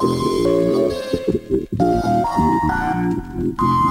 Thank you.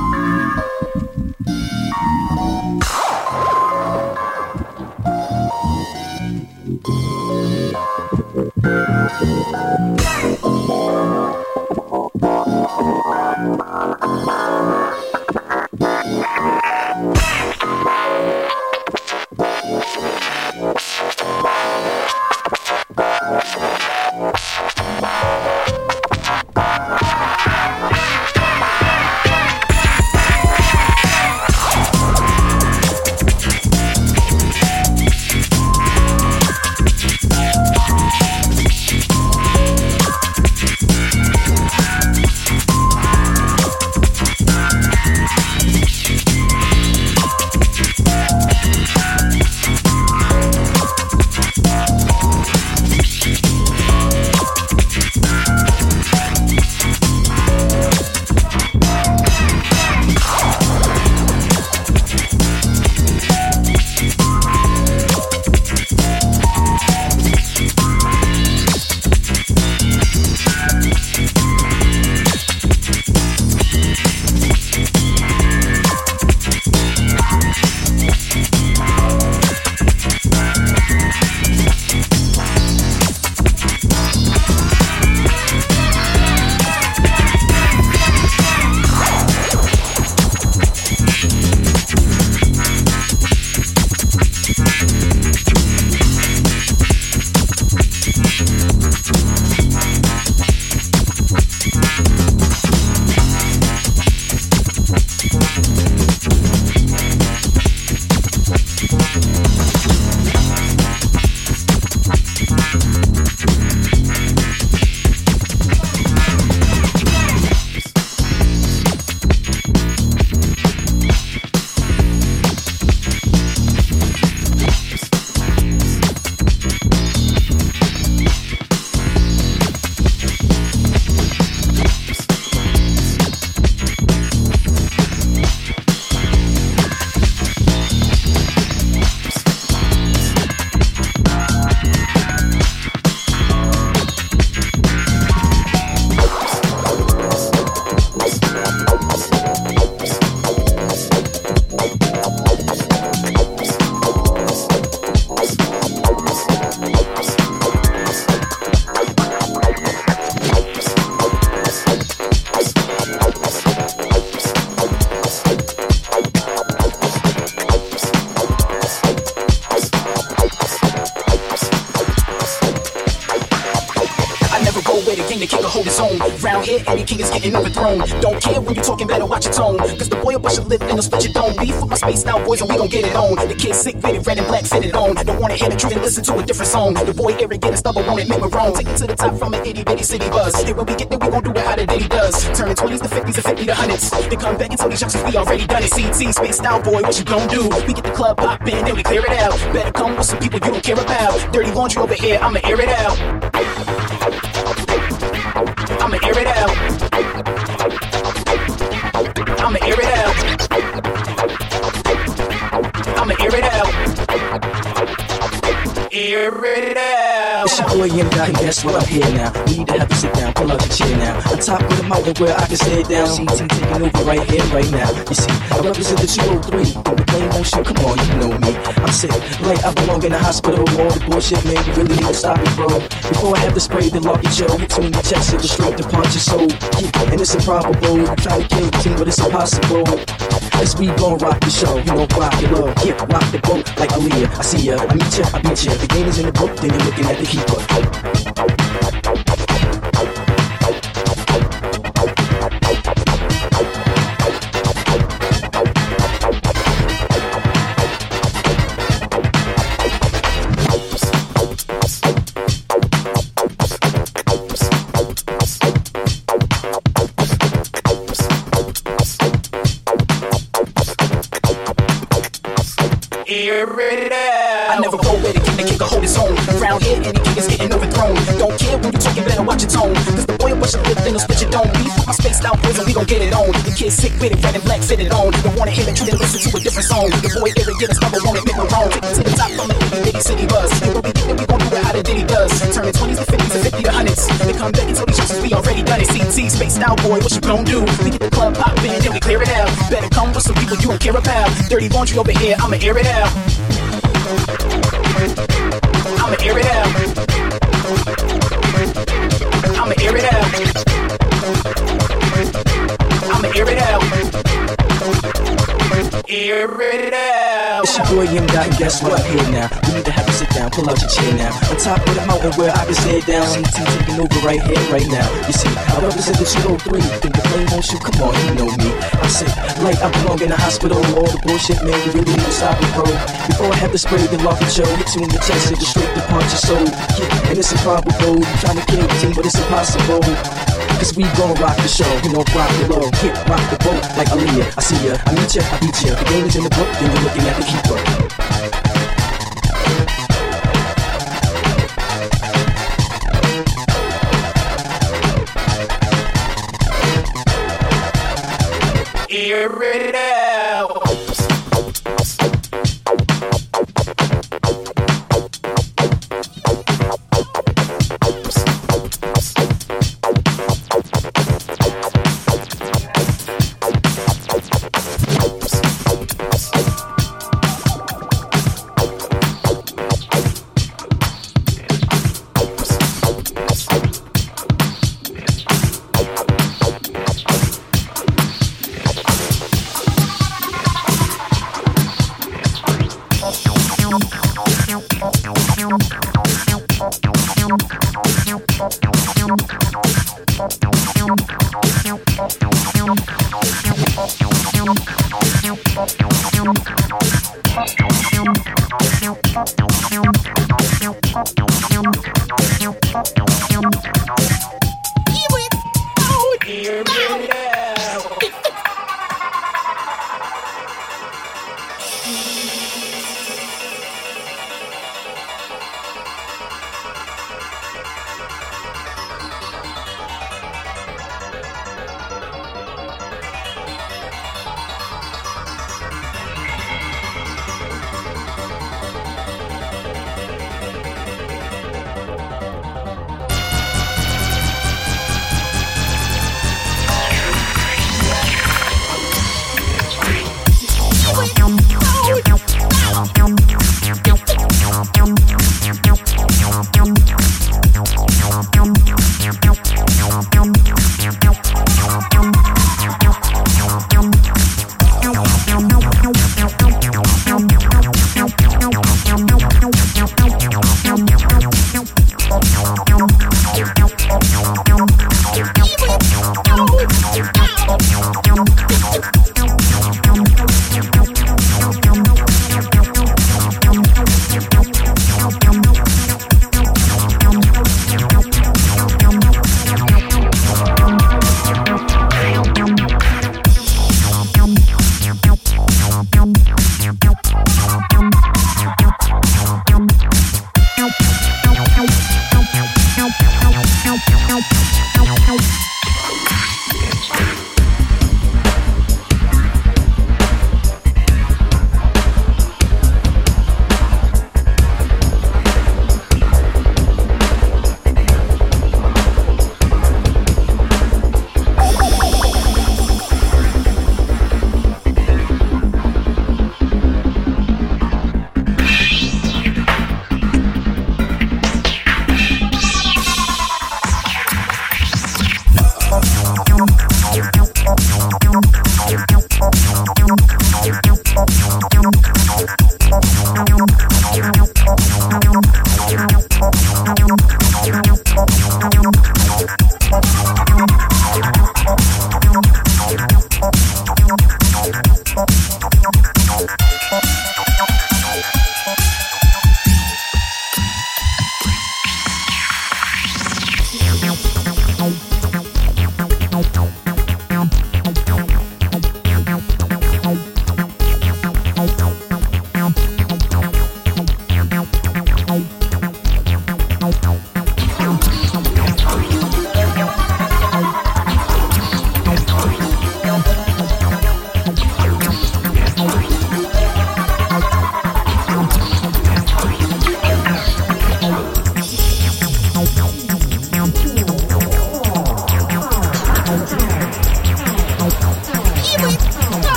Is getting overthrown. Don't care when you talking, better watch your tone. Cause the boy will bust your lip and he'll split your dome. Beef with my space now, boys, and we gon' get it on. The kid sick, fitted, red and black, fitted on. Don't wanna hear the truth and listen to a different song. The boy arrogant and stubborn, won't admit we're wrong. Take it to the top from an itty bitty city buzz. And when we get there, we gon' do it how the daddy does. Turning 20s to 50s and 50 to 100s. Then come back and tell these youngsters we already done it. CT, space now, boy, what you gon' do? We get the club poppin', then we clear it out. Better come with some people you don't care about. Dirty laundry over here, I'ma air it out. I'ma it out. I'ma it out. I'ma it out. It out. It's your boy and guess what? I'm here now. We need to have to sit down, pull out your chair now. On top of the mountain where I can stay down. CT taking over right here, right now. You see, I represent the 203. Don't be playing motion, come on, you know me. I'm sick, like I belong in the hospital. All the bullshit, man, you really need to stop it, bro. Before I have to spray the hit you in the chest, it will straight to punch your soul. Yeah, and it's improbable. I'm trying to kill the team, but it's impossible. As we gon' rock the show, you know, rock your love, yeah, rock the boat like Aaliyah. I see ya, I meet ya, I beat ya. The game is in the book, then you're looking at the keeper. Air it out. I never go where the king, the king can hold his own. Round here, any king is getting overthrown. Don't care when you talking, better watch your tone. Cause the boy bust your lip, then he'll split your dome. Beef with my spaced out boys, we gon' get it on. The kid sick with it, red and black fitted on. Don't wanna hear the truth and listen to a different song. The boy arrogant and stubborn, won't admit we're wrong. Take it to the top from the itty city buzz. And when we get there, we gon' do it how the ditty does. Turning 20s to 50s and 50 to 100s. They come back and tell these we already done it. CT, spaced out boy, what you gon' do? We get the club poppin', then we clear it out. Better come with some people you don't care about. Dirty laundry over here, I'ma air it out. I'ma air it out. I'ma air it out. I'ma it out. Air it out. It's your boy Guy, and guess what? Here now. We need to have to sit down, pull out your chair now. On top of the mountain where I can stay down. CT taking over right here, right now. You see, I represent the 203. Think the flame won't shoot, come on, you know me. I'm sick, like I belong in the hospital. All the bullshit, man, you really need to stop it, bro. Before I have to spray the lock and show, hit you in the chest, it will straight to punch your soul. Yeah, and it's improbable. I'm trying to kill the team, but it's impossible. Cause we gon' rock the show, you know, rock the low, hit, rock the boat like Aaliyah. I see ya, I meet ya, I beat ya. The game is in the book, then you're looking at the keeper. Air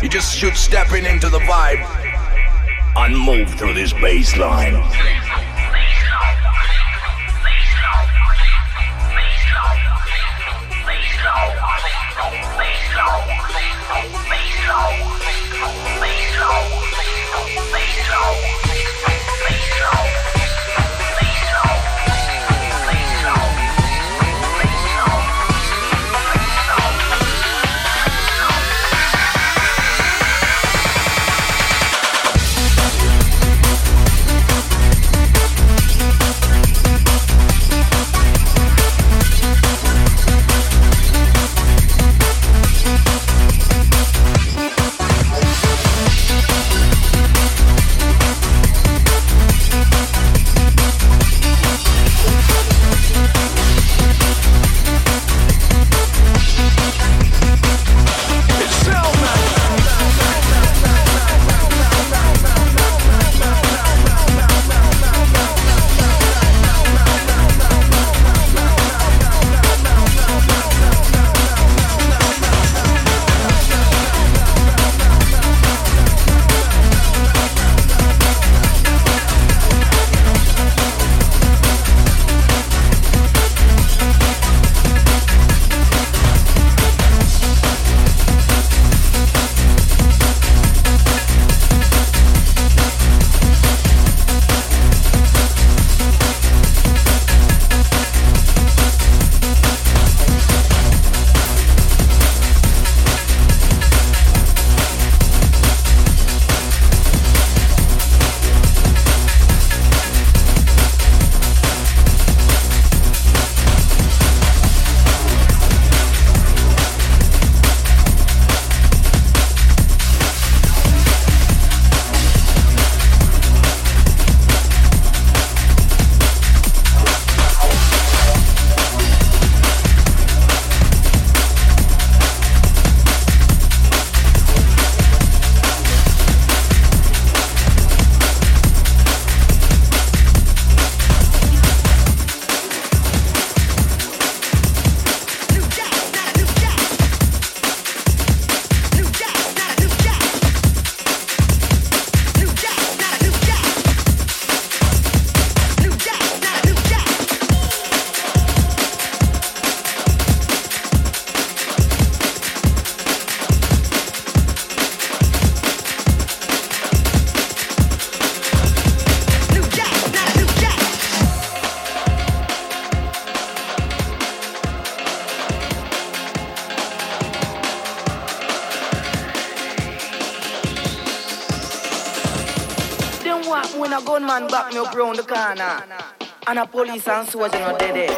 You just should step in into the vibe and move through this bass line. and a police and soldier no dead.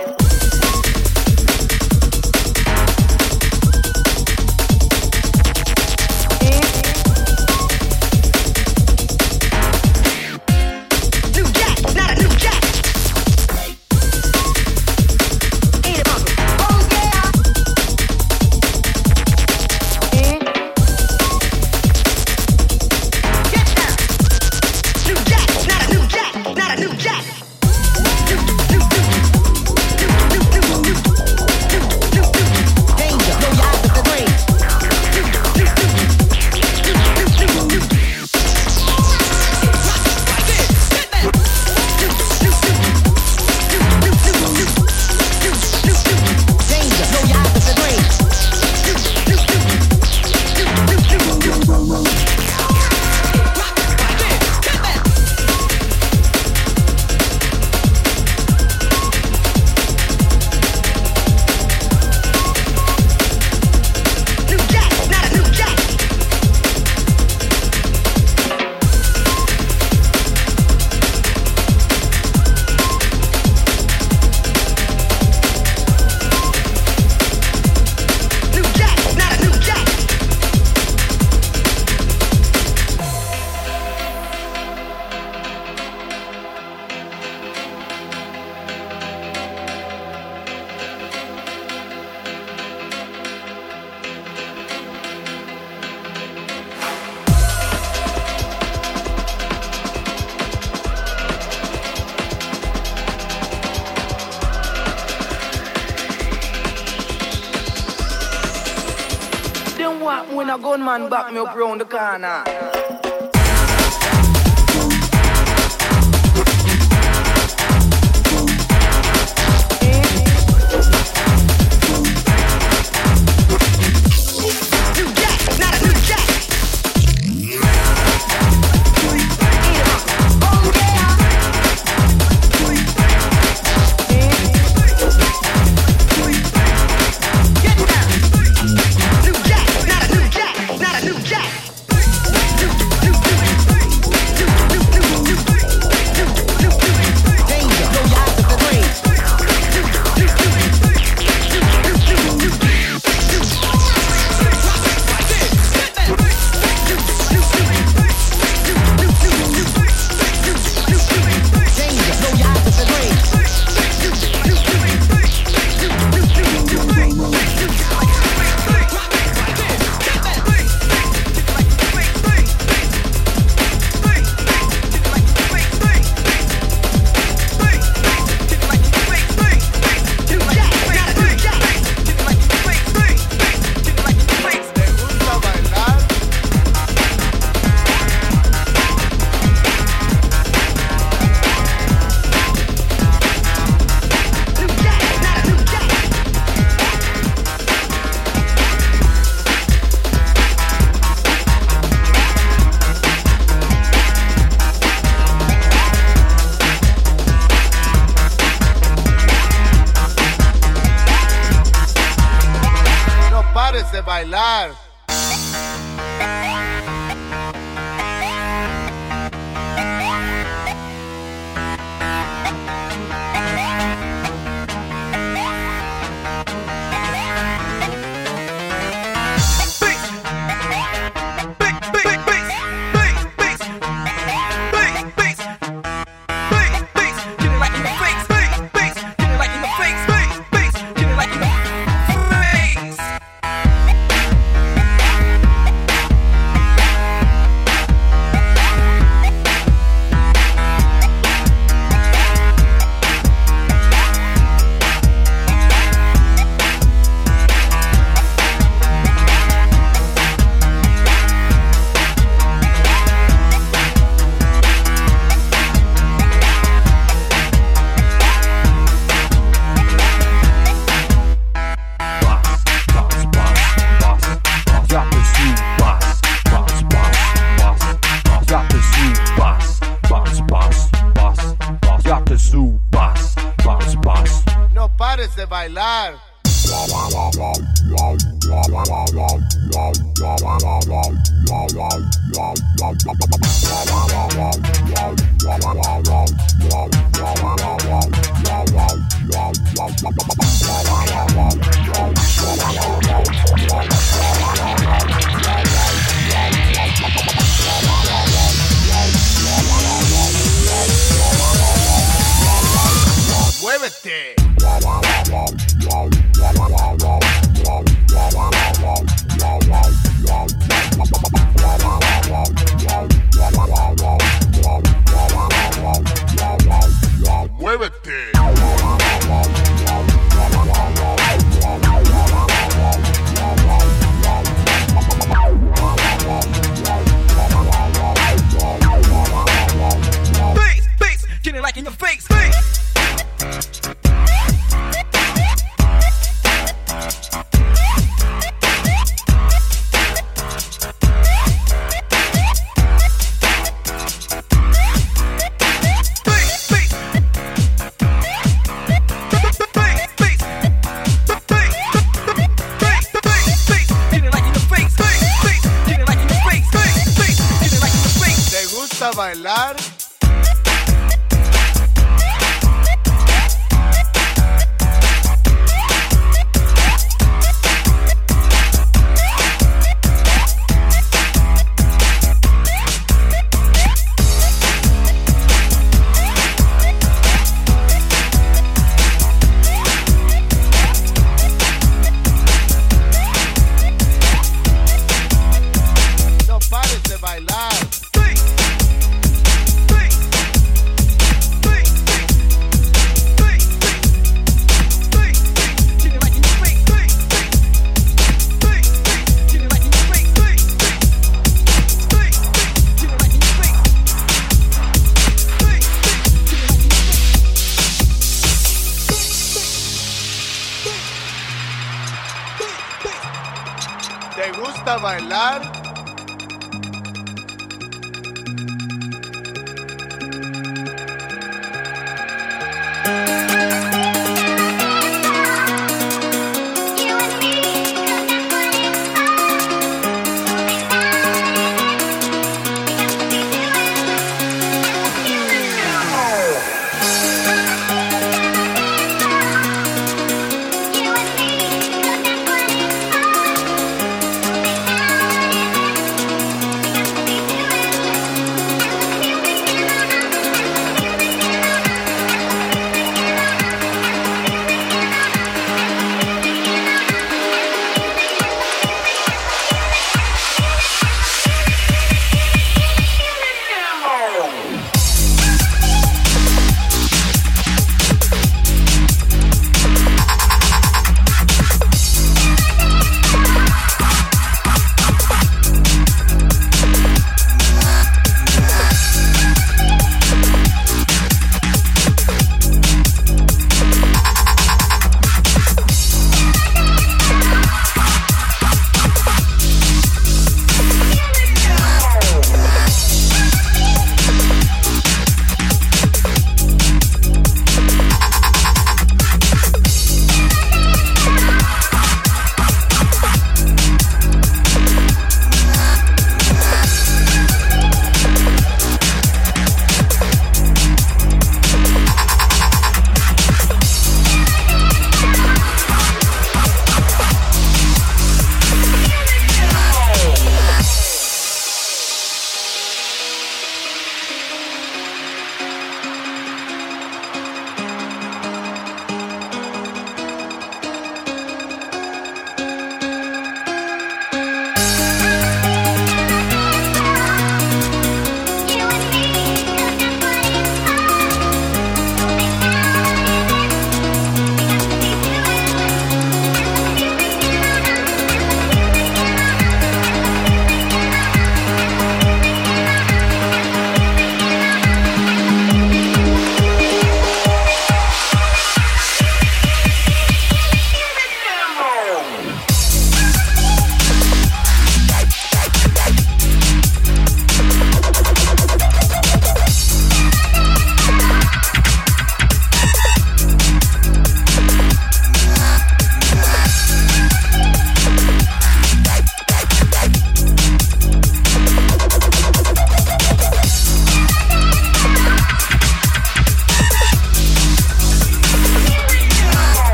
Back me up round the corner. ¿Te gusta bailar?